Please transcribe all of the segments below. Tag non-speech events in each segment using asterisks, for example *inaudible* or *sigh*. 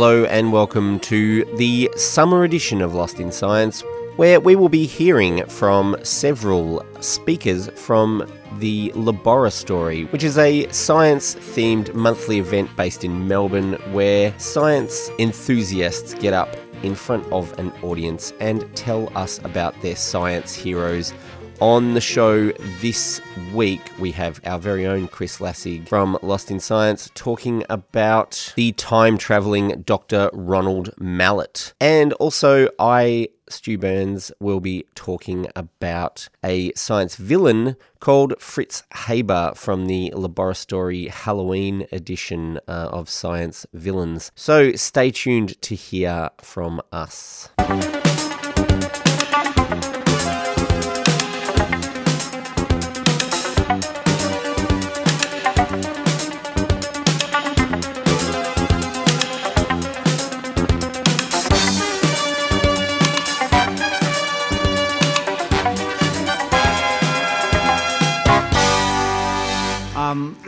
Hello and welcome to the summer edition of Lost in Science, where we will be hearing from several speakers from the Laboratory, which is a science themed monthly event based in Melbourne where science enthusiasts get up in front of an audience and tell us about their science heroes on the show this week, we have our very own Chris Lassig from Lost in Science talking about the time traveling Dr. Ronald Mallett. And also, I, Stu Burns, will be talking about a science villain called Fritz Haber from the Laboratory Halloween edition uh, of Science Villains. So stay tuned to hear from us.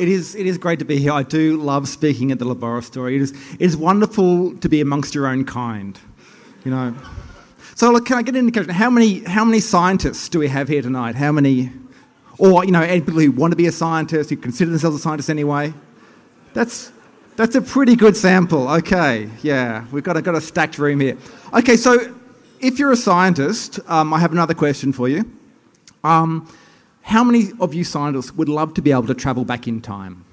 It is it is great to be here. I do love speaking at the laboratory. It is it is wonderful to be amongst your own kind, you know. So, look, can I get an indication? How many how many scientists do we have here tonight? How many, or you know, people who want to be a scientist, who consider themselves a scientist anyway? That's that's a pretty good sample. Okay, yeah, we've got a, got a stacked room here. Okay, so if you're a scientist, um, I have another question for you. Um, how many of you scientists would love to be able to travel back in time?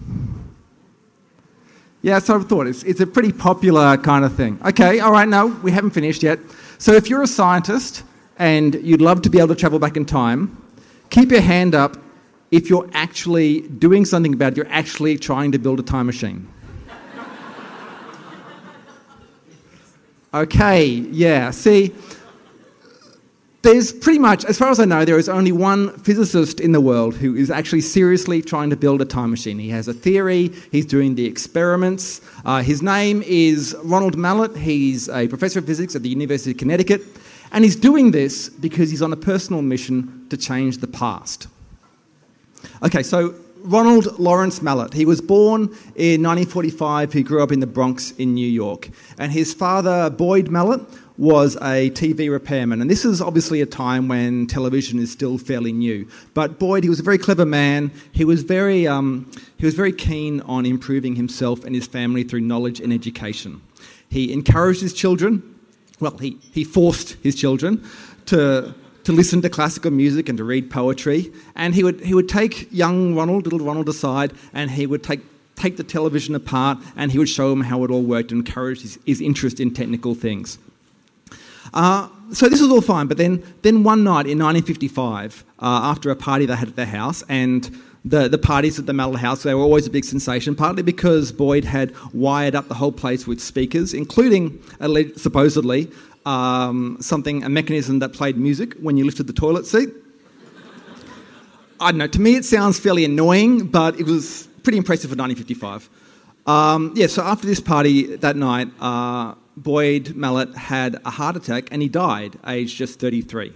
Yeah, so I thought it's, it's a pretty popular kind of thing. Okay, all right, no, we haven't finished yet. So if you're a scientist and you'd love to be able to travel back in time, keep your hand up if you're actually doing something about it, you're actually trying to build a time machine. *laughs* Okay, yeah, see, there's pretty much, as far as I know, there is only one physicist in the world who is actually seriously trying to build a time machine. He has a theory, he's doing the experiments. Uh, his name is Ronald Mallett. He's a professor of physics at the University of Connecticut. And he's doing this because he's on a personal mission to change the past. Okay, so Ronald Lawrence Mallett. He was born in 1945. He grew up in the Bronx in New York. And his father, Boyd Mallett, was a TV repairman. And this is obviously a time when television is still fairly new. But Boyd, he was a very clever man. He was very, um, he was very keen on improving himself and his family through knowledge and education. He encouraged his children, well, he, he forced his children to, to listen to classical music and to read poetry. And he would, he would take young Ronald, little Ronald, aside, and he would take take the television apart and he would show him how it all worked and encourage his, his interest in technical things. Uh, so this was all fine, but then, then one night in 1955, uh, after a party they had at their house, and the, the parties at the Mallett House, they were always a big sensation, partly because Boyd had wired up the whole place with speakers, including, supposedly, um, something, a mechanism that played music when you lifted the toilet seat. I don't know, to me it sounds fairly annoying, but it was pretty impressive for 1955. Um, yeah, so after this party that night, uh, Boyd Mallett had a heart attack and he died, aged just 33.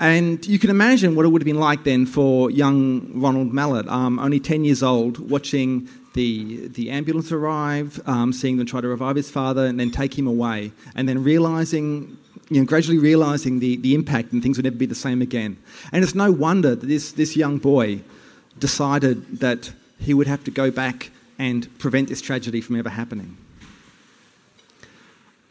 And you can imagine what it would have been like then for young Ronald Mallett, um, only 10 years old, watching the, the ambulance arrive, um, seeing them try to revive his father and then take him away, and then realizing, you know, gradually realizing the, the impact and things would never be the same again. And it's no wonder that this, this young boy decided that he would have to go back and prevent this tragedy from ever happening.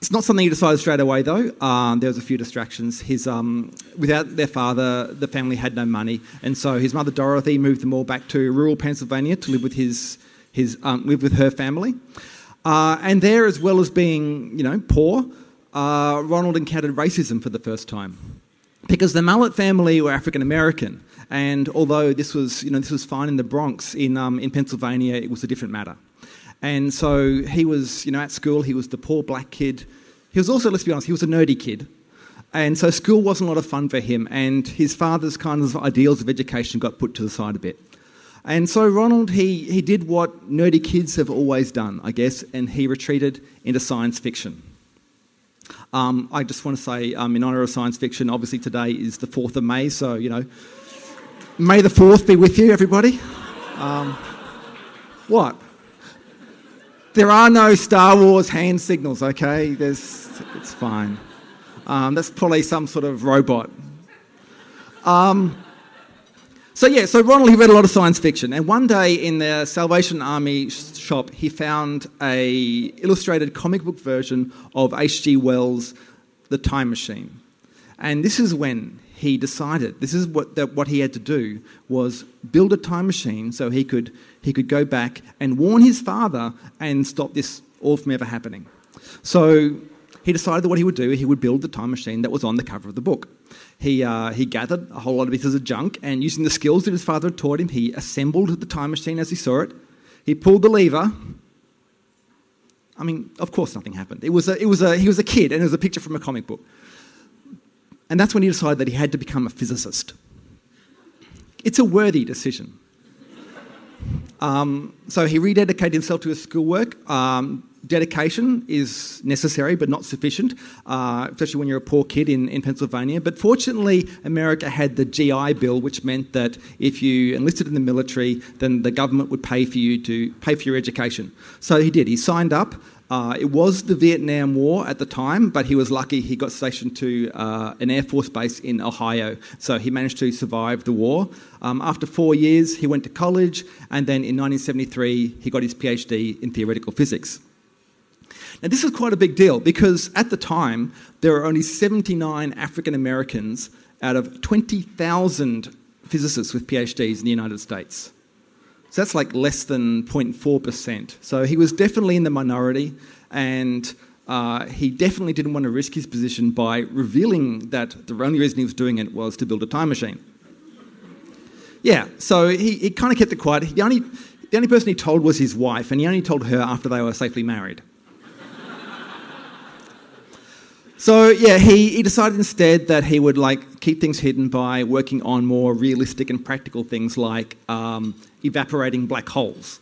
It's not something he decided straight away, though. Um, there was a few distractions. His, um, without their father, the family had no money, and so his mother Dorothy moved them all back to rural Pennsylvania to live with his, his um, live with her family. Uh, and there, as well as being, you know, poor, uh, Ronald encountered racism for the first time, because the Mallett family were African American, and although this was, you know, this was fine in the Bronx, in um, in Pennsylvania, it was a different matter. And so he was, you know, at school, he was the poor black kid. He was also, let's be honest, he was a nerdy kid. And so school wasn't a lot of fun for him, and his father's kind of ideals of education got put to the side a bit. And so Ronald, he, he did what nerdy kids have always done, I guess, and he retreated into science fiction. Um, I just want to say, um, in honour of science fiction, obviously today is the 4th of May, so, you know, May the 4th be with you, everybody. Um, what? There are no Star Wars hand signals, okay? There's, it's fine. Um, that's probably some sort of robot. Um, so yeah, so Ronald he read a lot of science fiction, and one day in the Salvation Army shop he found a illustrated comic book version of H.G. Wells' The Time Machine, and this is when he decided this is what that what he had to do was build a time machine so he could he could go back and warn his father and stop this all from ever happening. So he decided that what he would do, he would build the time machine that was on the cover of the book. He, uh, he gathered a whole lot of pieces of junk, and using the skills that his father had taught him, he assembled the time machine as he saw it. He pulled the lever. I mean, of course, nothing happened. It was a, it was a, he was a kid, and it was a picture from a comic book. And that's when he decided that he had to become a physicist. It's a worthy decision. Um, so he rededicated himself to his schoolwork. Um, dedication is necessary but not sufficient, uh, especially when you're a poor kid in, in Pennsylvania. But fortunately, America had the GI Bill, which meant that if you enlisted in the military, then the government would pay for you to pay for your education. So he did. He signed up. Uh, it was the Vietnam War at the time, but he was lucky he got stationed to uh, an Air Force base in Ohio. So he managed to survive the war. Um, after four years, he went to college, and then in 1973, he got his PhD in theoretical physics. Now, this is quite a big deal because at the time, there were only 79 African Americans out of 20,000 physicists with PhDs in the United States. So that's like less than 0.4%. So he was definitely in the minority, and uh, he definitely didn't want to risk his position by revealing that the only reason he was doing it was to build a time machine. Yeah, so he, he kind of kept it quiet. The only, the only person he told was his wife, and he only told her after they were safely married. So yeah, he, he decided instead that he would like keep things hidden by working on more realistic and practical things like um, evaporating black holes.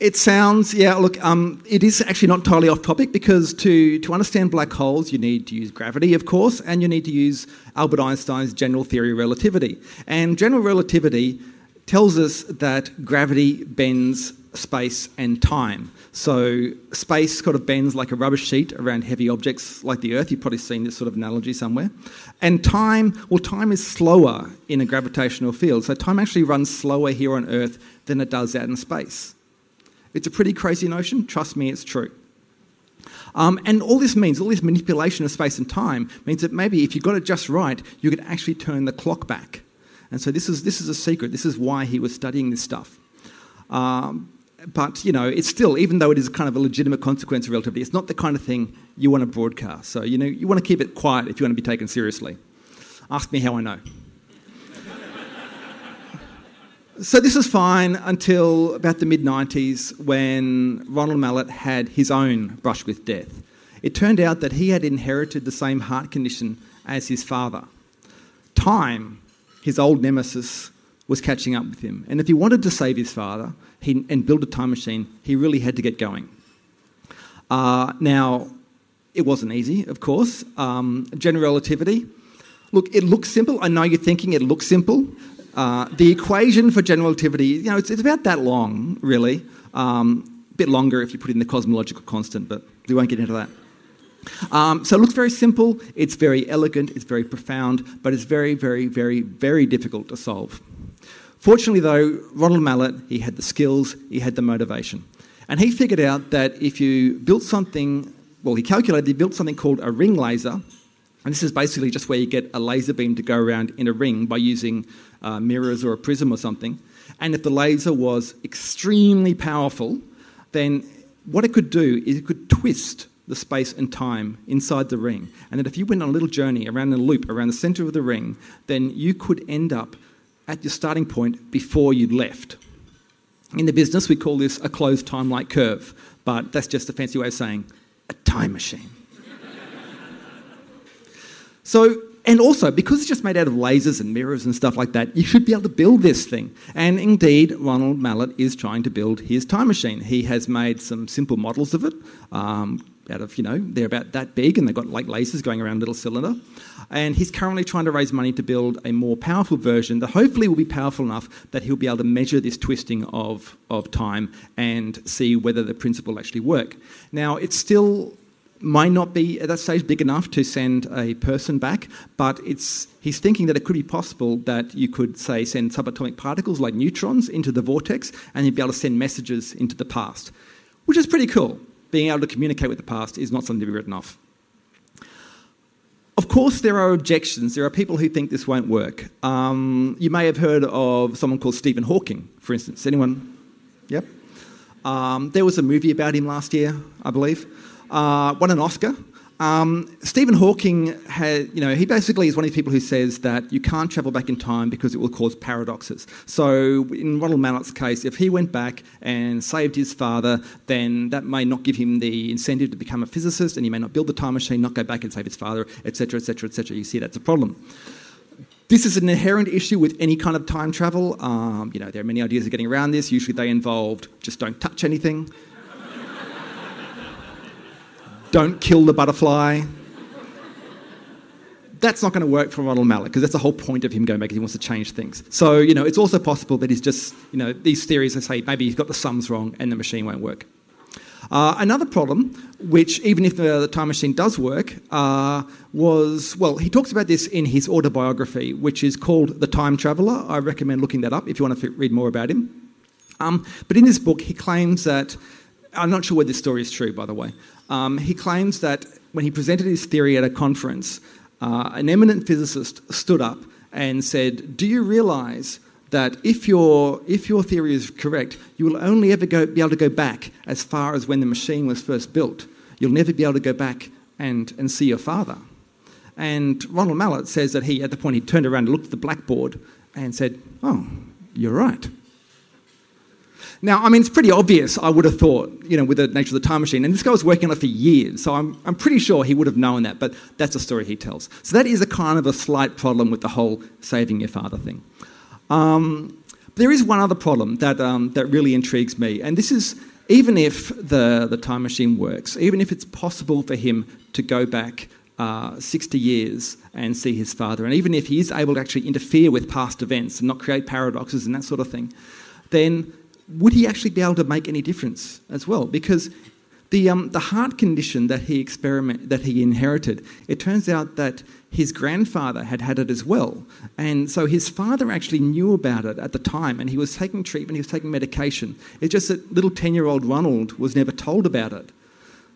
It sounds, yeah, look, um, it is actually not entirely off topic because to, to understand black holes, you need to use gravity, of course, and you need to use Albert Einstein's general theory of relativity. And general relativity tells us that gravity bends space and time. So space sort of bends like a rubber sheet around heavy objects like the Earth. You've probably seen this sort of analogy somewhere. And time, well, time is slower in a gravitational field. So time actually runs slower here on Earth than it does out in space. It's a pretty crazy notion. Trust me, it's true. Um, and all this means, all this manipulation of space and time, means that maybe if you got it just right, you could actually turn the clock back. And so this is, this is a secret. This is why he was studying this stuff. Um, but you know, it's still, even though it is kind of a legitimate consequence of relativity, it's not the kind of thing you want to broadcast. So you know, you want to keep it quiet if you want to be taken seriously. Ask me how I know. *laughs* so this is fine until about the mid 90s when Ronald Mallett had his own brush with death. It turned out that he had inherited the same heart condition as his father. Time, his old nemesis, was catching up with him. And if he wanted to save his father he, and build a time machine, he really had to get going. Uh, now, it wasn't easy, of course. Um, general relativity. Look, it looks simple. I know you're thinking it looks simple. Uh, the equation for general relativity, you know, it's, it's about that long, really. Um, a bit longer if you put in the cosmological constant, but we won't get into that. Um, so it looks very simple, it's very elegant, it's very profound, but it's very, very, very, very difficult to solve. Fortunately, though, Ronald Mallett, he had the skills, he had the motivation. And he figured out that if you built something, well, he calculated he built something called a ring laser. And this is basically just where you get a laser beam to go around in a ring by using uh, mirrors or a prism or something. And if the laser was extremely powerful, then what it could do is it could twist the space and time inside the ring. And that if you went on a little journey around a loop around the center of the ring, then you could end up at your starting point before you'd left. In the business, we call this a closed time like curve, but that's just a fancy way of saying a time machine. *laughs* so, and also, because it's just made out of lasers and mirrors and stuff like that, you should be able to build this thing. And indeed, Ronald Mallett is trying to build his time machine. He has made some simple models of it, um, out of, you know, they're about that big and they've got like lasers going around a little cylinder. And he's currently trying to raise money to build a more powerful version that hopefully will be powerful enough that he'll be able to measure this twisting of, of time and see whether the principle actually work. Now, it's still might not be at that stage big enough to send a person back, but it's he's thinking that it could be possible that you could say send subatomic particles like neutrons into the vortex and you'd be able to send messages into the past, which is pretty cool being able to communicate with the past is not something to be written off. Of course, there are objections. There are people who think this won't work. Um, you may have heard of someone called Stephen Hawking, for instance. Anyone? Yep. Um, there was a movie about him last year, I believe. Uh, won an Oscar um, Stephen Hawking had, you know, he basically is one of these people who says that you can't travel back in time because it will cause paradoxes. So, in Ronald Mallett's case, if he went back and saved his father, then that may not give him the incentive to become a physicist, and he may not build the time machine, not go back and save his father, etc., etc., etc. You see, that's a problem. This is an inherent issue with any kind of time travel. Um, you know, there are many ideas of getting around this. Usually, they involved just don't touch anything don't kill the butterfly. That's not going to work for Ronald Mallett because that's the whole point of him going back. He wants to change things. So, you know, it's also possible that he's just, you know, these theories, I say, maybe he's got the sums wrong and the machine won't work. Uh, another problem, which even if the, the time machine does work, uh, was well, he talks about this in his autobiography, which is called The Time Traveller. I recommend looking that up if you want to read more about him. Um, but in this book, he claims that I'm not sure whether this story is true, by the way. Um, he claims that when he presented his theory at a conference, uh, an eminent physicist stood up and said, Do you realize that if your, if your theory is correct, you will only ever go, be able to go back as far as when the machine was first built? You'll never be able to go back and, and see your father. And Ronald Mallett says that he, at the point, he turned around and looked at the blackboard and said, Oh, you're right. Now, I mean, it's pretty obvious, I would have thought, you know, with the nature of the time machine. And this guy was working on it for years, so I'm, I'm pretty sure he would have known that, but that's a story he tells. So that is a kind of a slight problem with the whole saving your father thing. Um, there is one other problem that, um, that really intrigues me, and this is even if the, the time machine works, even if it's possible for him to go back uh, 60 years and see his father, and even if he is able to actually interfere with past events and not create paradoxes and that sort of thing, then would he actually be able to make any difference as well? Because the, um, the heart condition that he experiment that he inherited, it turns out that his grandfather had had it as well, and so his father actually knew about it at the time, and he was taking treatment, he was taking medication. It's just that little ten-year-old Ronald was never told about it.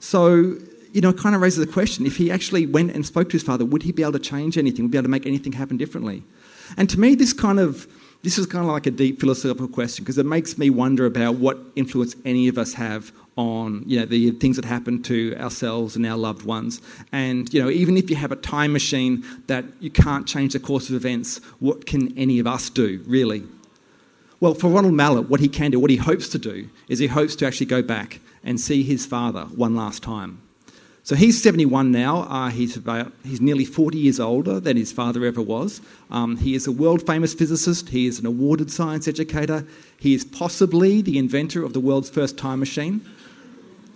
So you know, it kind of raises the question: if he actually went and spoke to his father, would he be able to change anything? Would he be able to make anything happen differently? And to me, this kind of this is kind of like a deep philosophical question because it makes me wonder about what influence any of us have on you know the things that happen to ourselves and our loved ones. And you know even if you have a time machine that you can't change the course of events what can any of us do really? Well for ronald mallett what he can do what he hopes to do is he hopes to actually go back and see his father one last time so he's 71 now. Uh, he's, about, he's nearly 40 years older than his father ever was. Um, he is a world famous physicist. He is an awarded science educator. He is possibly the inventor of the world's first time machine.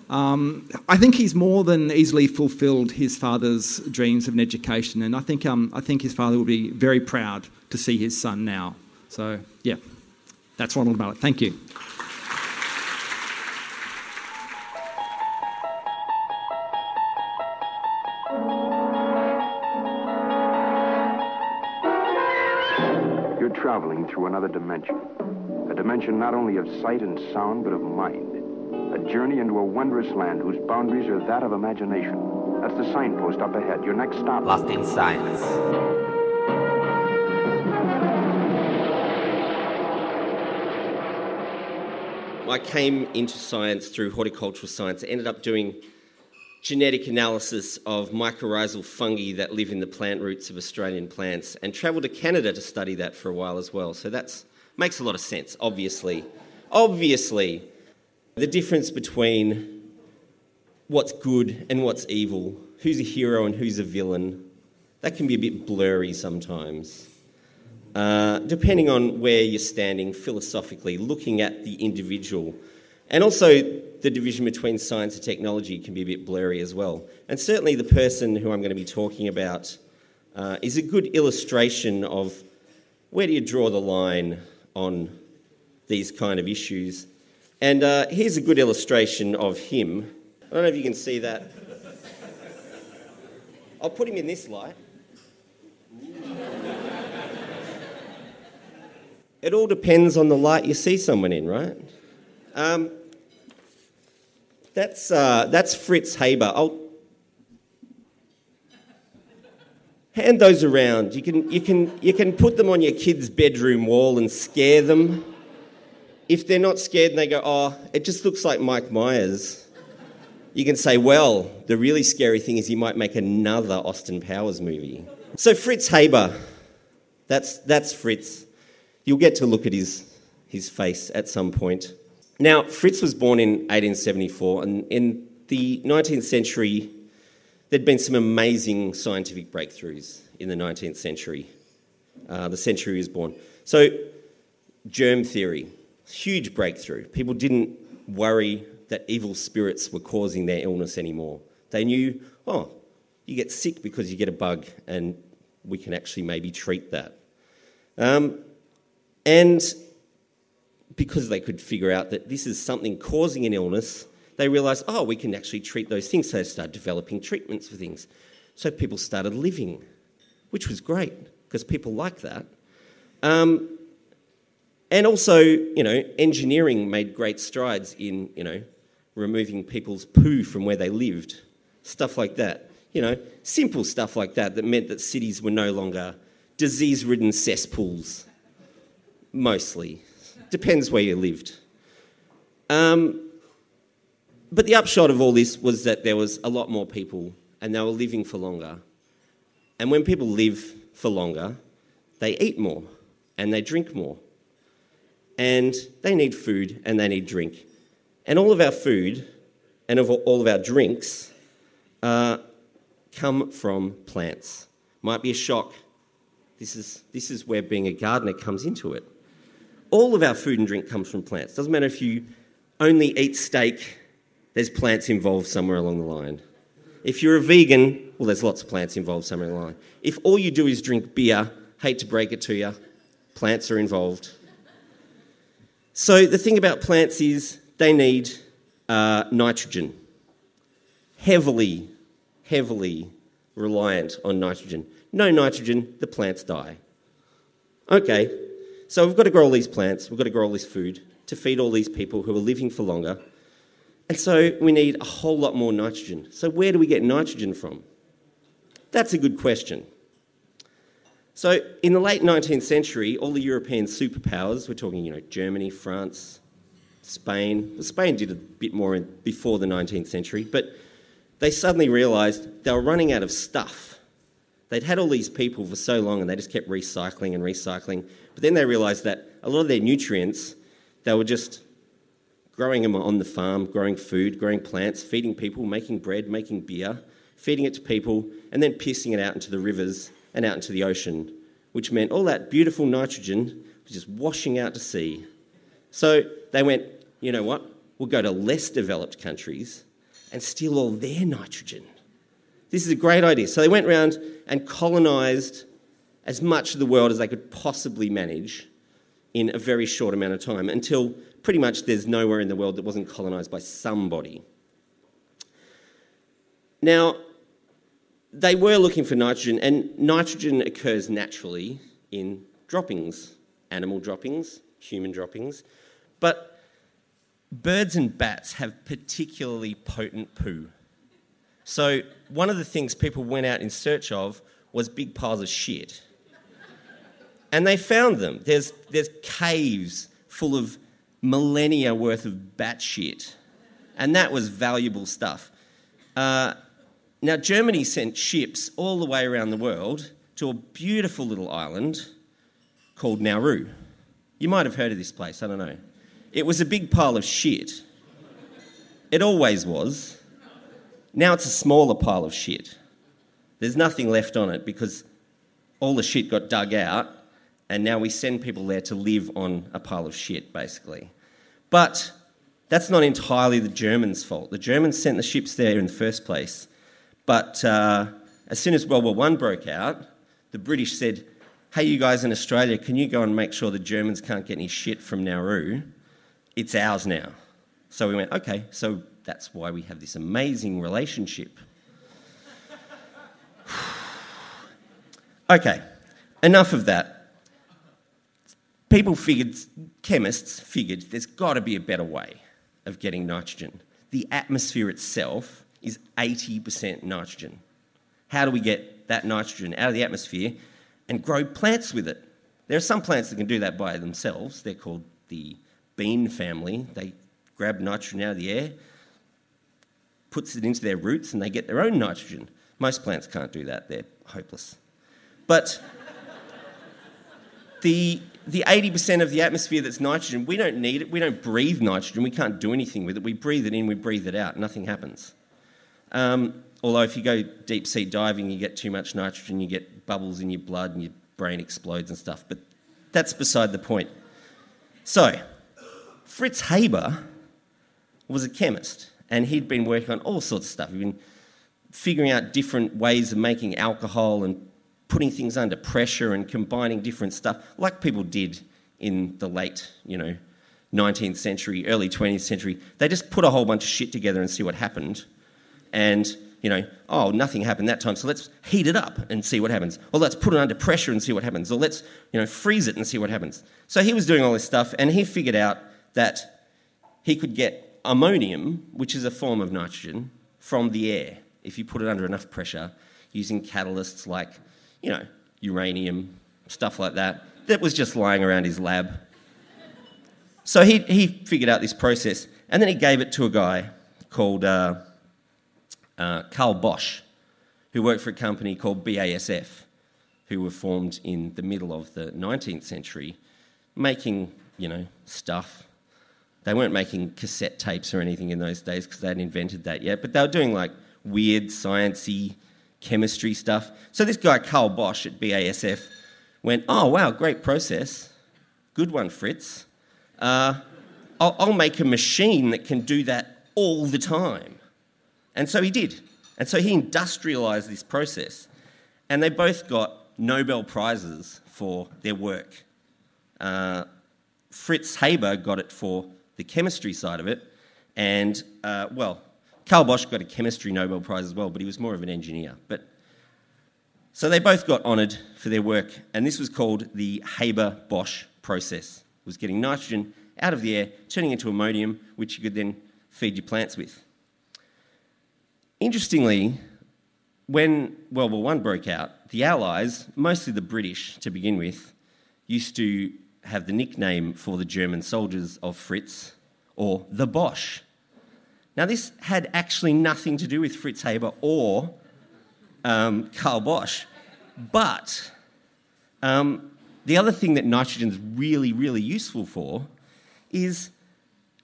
Um, I think he's more than easily fulfilled his father's dreams of an education, and I think, um, I think his father would be very proud to see his son now. So, yeah, that's Ronald Mallett. Thank you. Traveling through another dimension. A dimension not only of sight and sound, but of mind. A journey into a wondrous land whose boundaries are that of imagination. That's the signpost up ahead. Your next stop. Lost in Science. I came into science through horticultural science. I ended up doing genetic analysis of mycorrhizal fungi that live in the plant roots of Australian plants and travelled to Canada to study that for a while as well. So that makes a lot of sense, obviously. Obviously, the difference between what's good and what's evil, who's a hero and who's a villain, that can be a bit blurry sometimes. Uh, depending on where you're standing philosophically, looking at the individual And also, the division between science and technology can be a bit blurry as well. And certainly, the person who I'm going to be talking about uh, is a good illustration of where do you draw the line on these kind of issues. And uh, here's a good illustration of him. I don't know if you can see that. I'll put him in this light. It all depends on the light you see someone in, right? Um, that's, uh, that's Fritz Haber. I'll hand those around. You can, you, can, you can put them on your kid's bedroom wall and scare them. If they're not scared and they go, oh, it just looks like Mike Myers, you can say, well, the really scary thing is you might make another Austin Powers movie. So Fritz Haber, that's, that's Fritz. You'll get to look at his, his face at some point. Now, Fritz was born in 1874, and in the 19th century, there'd been some amazing scientific breakthroughs in the 19th century. Uh, the century was born. So, germ theory, huge breakthrough. People didn't worry that evil spirits were causing their illness anymore. They knew, oh, you get sick because you get a bug, and we can actually maybe treat that. Um, and because they could figure out that this is something causing an illness, they realised, oh, we can actually treat those things. So they started developing treatments for things. So people started living, which was great because people like that. Um, and also, you know, engineering made great strides in, you know, removing people's poo from where they lived, stuff like that. You know, simple stuff like that that meant that cities were no longer disease ridden cesspools mostly. Depends where you lived. Um, but the upshot of all this was that there was a lot more people and they were living for longer. And when people live for longer, they eat more and they drink more. And they need food and they need drink. And all of our food and of all of our drinks uh, come from plants. Might be a shock. This is, this is where being a gardener comes into it all of our food and drink comes from plants. Doesn't matter if you only eat steak, there's plants involved somewhere along the line. If you're a vegan, well, there's lots of plants involved somewhere along the line. If all you do is drink beer, hate to break it to you, plants are involved. So the thing about plants is they need uh, nitrogen. Heavily, heavily reliant on nitrogen. No nitrogen, the plants die. Okay, so we've got to grow all these plants, we've got to grow all this food to feed all these people who are living for longer. And so we need a whole lot more nitrogen. So where do we get nitrogen from? That's a good question. So in the late 19th century, all the European superpowers, we're talking, you know, Germany, France, Spain. Spain did a bit more before the 19th century, but they suddenly realised they were running out of stuff. They'd had all these people for so long and they just kept recycling and recycling. But then they realised that a lot of their nutrients, they were just growing them on the farm, growing food, growing plants, feeding people, making bread, making beer, feeding it to people, and then pissing it out into the rivers and out into the ocean, which meant all that beautiful nitrogen was just washing out to sea. So they went, you know what? We'll go to less developed countries and steal all their nitrogen. This is a great idea. So they went around and colonised as much of the world as they could possibly manage in a very short amount of time until pretty much there's nowhere in the world that wasn't colonized by somebody. Now, they were looking for nitrogen, and nitrogen occurs naturally in droppings animal droppings, human droppings. But birds and bats have particularly potent poo. So, one of the things people went out in search of was big piles of shit. And they found them. There's, there's caves full of millennia worth of bat shit. And that was valuable stuff. Uh, now, Germany sent ships all the way around the world to a beautiful little island called Nauru. You might have heard of this place, I don't know. It was a big pile of shit. It always was. Now it's a smaller pile of shit. There's nothing left on it because all the shit got dug out and now we send people there to live on a pile of shit, basically. But that's not entirely the Germans' fault. The Germans sent the ships there in the first place. But uh, as soon as World War I broke out, the British said, hey, you guys in Australia, can you go and make sure the Germans can't get any shit from Nauru? It's ours now. So we went, okay, so that's why we have this amazing relationship. *sighs* okay, enough of that. People figured, chemists figured, there's got to be a better way of getting nitrogen. The atmosphere itself is 80% nitrogen. How do we get that nitrogen out of the atmosphere and grow plants with it? There are some plants that can do that by themselves. They're called the bean family. They grab nitrogen out of the air, puts it into their roots, and they get their own nitrogen. Most plants can't do that, they're hopeless. But *laughs* the, the 80% of the atmosphere that's nitrogen, we don't need it. We don't breathe nitrogen. We can't do anything with it. We breathe it in, we breathe it out. Nothing happens. Um, although, if you go deep sea diving, you get too much nitrogen, you get bubbles in your blood, and your brain explodes and stuff. But that's beside the point. So, Fritz Haber was a chemist, and he'd been working on all sorts of stuff. He'd been figuring out different ways of making alcohol and putting things under pressure and combining different stuff, like people did in the late, you know, 19th century, early 20th century. They just put a whole bunch of shit together and see what happened. And, you know, oh, nothing happened that time, so let's heat it up and see what happens. Or let's put it under pressure and see what happens. Or let's, you know, freeze it and see what happens. So he was doing all this stuff, and he figured out that he could get ammonium, which is a form of nitrogen, from the air if you put it under enough pressure using catalysts like, you know, uranium, stuff like that, that was just lying around his lab. So he, he figured out this process and then he gave it to a guy called uh, uh, Carl Bosch, who worked for a company called BASF, who were formed in the middle of the 19th century, making, you know, stuff they weren't making cassette tapes or anything in those days because they hadn't invented that yet, but they were doing like weird, sciencey chemistry stuff. So this guy, Carl Bosch at BASF, went, Oh, wow, great process. Good one, Fritz. Uh, I'll, I'll make a machine that can do that all the time. And so he did. And so he industrialized this process. And they both got Nobel Prizes for their work. Uh, Fritz Haber got it for the chemistry side of it. And, uh, well, Carl Bosch got a chemistry Nobel Prize as well, but he was more of an engineer. But so they both got honoured for their work, and this was called the Haber-Bosch process. It was getting nitrogen out of the air, turning into ammonium, which you could then feed your plants with. Interestingly, when World War I broke out, the Allies, mostly the British to begin with, used to have the nickname for the German soldiers of Fritz, or the Bosch. Now, this had actually nothing to do with Fritz Haber or um, Carl Bosch, but um, the other thing that nitrogen is really, really useful for is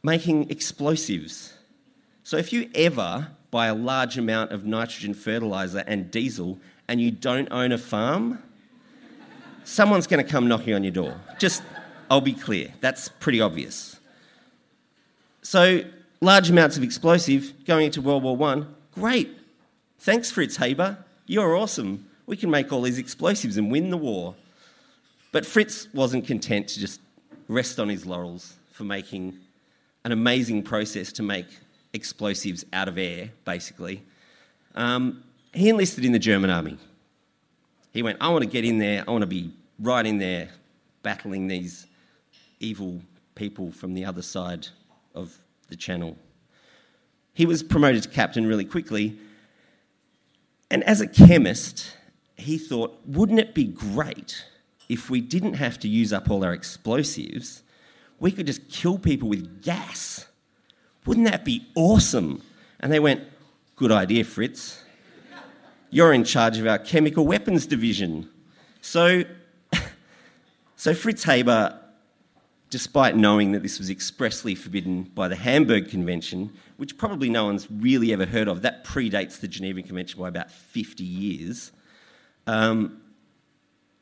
making explosives. So, if you ever buy a large amount of nitrogen fertilizer and diesel and you don't own a farm, someone's going to come knocking on your door. Just, I'll be clear, that's pretty obvious. So, large amounts of explosive going into World War I, great. Thanks, Fritz Haber. You're awesome. We can make all these explosives and win the war. But Fritz wasn't content to just rest on his laurels for making an amazing process to make explosives out of air, basically. Um, he enlisted in the German army. He went, I want to get in there, I want to be right in there battling these evil people from the other side of the channel. He was promoted to captain really quickly, and as a chemist, he thought, wouldn't it be great if we didn't have to use up all our explosives? We could just kill people with gas. Wouldn't that be awesome? And they went, Good idea, Fritz. You're in charge of our chemical weapons division. So, *laughs* so Fritz Haber, despite knowing that this was expressly forbidden by the Hamburg Convention, which probably no one's really ever heard of, that predates the Geneva Convention by about 50 years, um,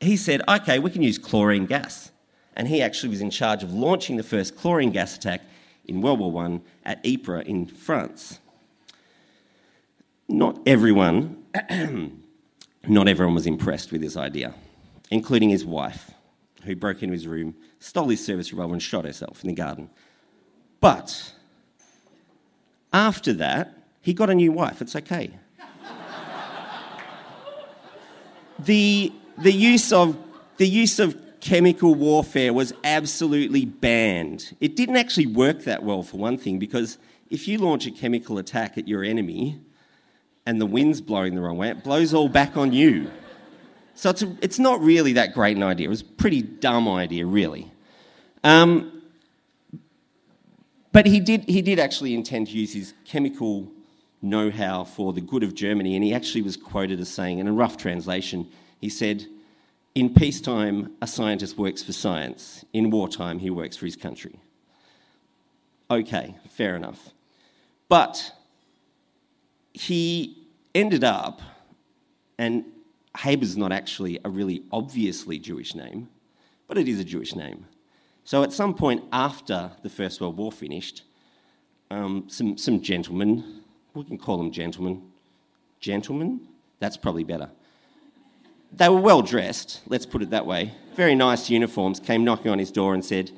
he said, okay, we can use chlorine gas. And he actually was in charge of launching the first chlorine gas attack in World War I at Ypres in France. Not everyone, *clears throat* not everyone was impressed with this idea, including his wife, who broke into his room, stole his service revolver, and shot herself in the garden. But after that, he got a new wife. It's okay. *laughs* the, the, use of, the use of chemical warfare was absolutely banned. It didn't actually work that well, for one thing, because if you launch a chemical attack at your enemy and the wind's blowing the wrong way, it blows all back on you. So it's, a, it's not really that great an idea. It was a pretty dumb idea, really. Um, but he did, he did actually intend to use his chemical know how for the good of Germany, and he actually was quoted as saying, in a rough translation, he said, In peacetime, a scientist works for science. In wartime, he works for his country. Okay, fair enough. But he ended up, and Haber's not actually a really obviously Jewish name, but it is a Jewish name. So at some point after the First World War finished, um, some, some gentlemen, we can call them gentlemen, gentlemen, that's probably better. They were well dressed, let's put it that way, very nice uniforms, came knocking on his door and said,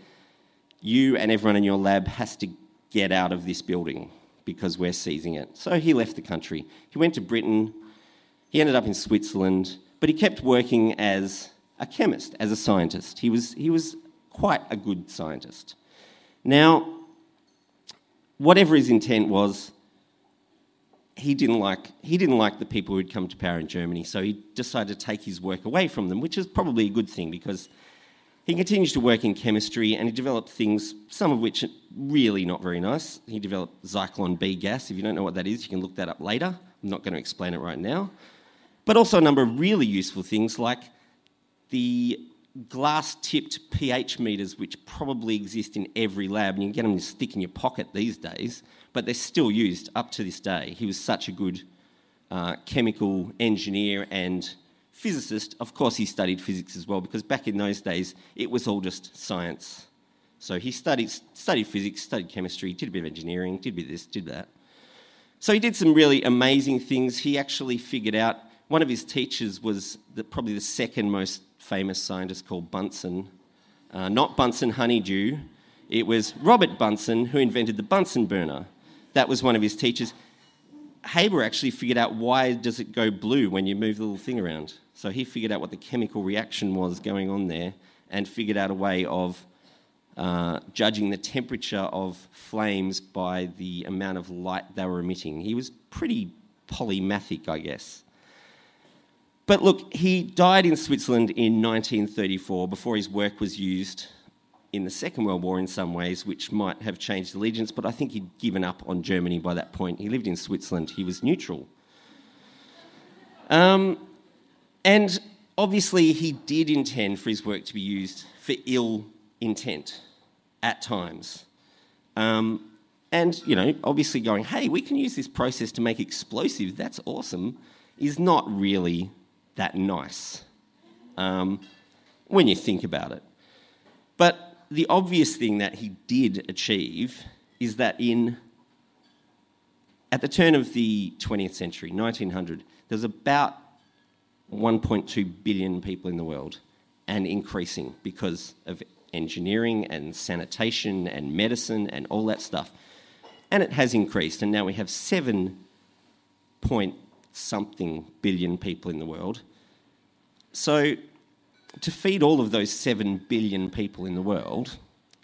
You and everyone in your lab has to get out of this building because we're seizing it. So he left the country. He went to Britain, he ended up in Switzerland, but he kept working as a chemist, as a scientist. He was, he was quite a good scientist. Now, whatever his intent was, he didn't like he didn't like the people who'd come to power in Germany, so he decided to take his work away from them, which is probably a good thing because he continues to work in chemistry and he developed things, some of which are really not very nice. He developed Zyklon B gas. If you don't know what that is, you can look that up later. I'm not going to explain it right now but also a number of really useful things like the glass tipped pH meters, which probably exist in every lab, and you can get them to stick in your pocket these days, but they're still used up to this day. He was such a good uh, chemical engineer and physicist. Of course, he studied physics as well, because back in those days, it was all just science. So he studied, studied physics, studied chemistry, did a bit of engineering, did a bit of this, did that. So he did some really amazing things. He actually figured out one of his teachers was the, probably the second most famous scientist called Bunsen. Uh, not Bunsen Honeydew, it was Robert Bunsen who invented the Bunsen burner. That was one of his teachers. Haber actually figured out why does it go blue when you move the little thing around. So he figured out what the chemical reaction was going on there and figured out a way of uh, judging the temperature of flames by the amount of light they were emitting. He was pretty polymathic, I guess. But look, he died in Switzerland in 1934 before his work was used in the Second World War in some ways, which might have changed allegiance, but I think he'd given up on Germany by that point. He lived in Switzerland, he was neutral. Um, and obviously, he did intend for his work to be used for ill intent at times. Um, and, you know, obviously going, hey, we can use this process to make explosives, that's awesome, is not really that nice um, when you think about it. But the obvious thing that he did achieve is that in at the turn of the 20th century, 1900, there was about 1.2 billion people in the world and increasing because of engineering and sanitation and medicine and all that stuff. And it has increased, and now we have 7 point something billion people in the world. So, to feed all of those 7 billion people in the world,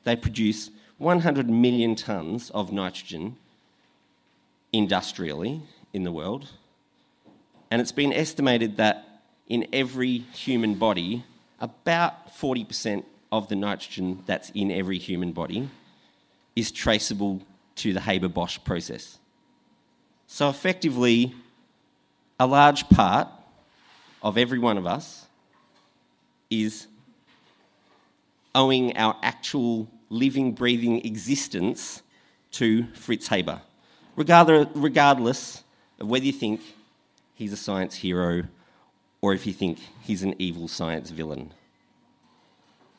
they produce 100 million tonnes of nitrogen industrially in the world. And it's been estimated that in every human body, about 40% of the nitrogen that's in every human body is traceable to the Haber Bosch process. So, effectively, a large part of every one of us is owing our actual living, breathing existence to Fritz Haber, regardless of whether you think he's a science hero or if you think he's an evil science villain.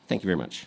Thank you very much.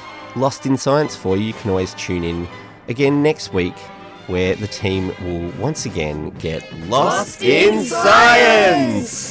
Lost in Science for you, you can always tune in again next week where the team will once again get lost, lost in science.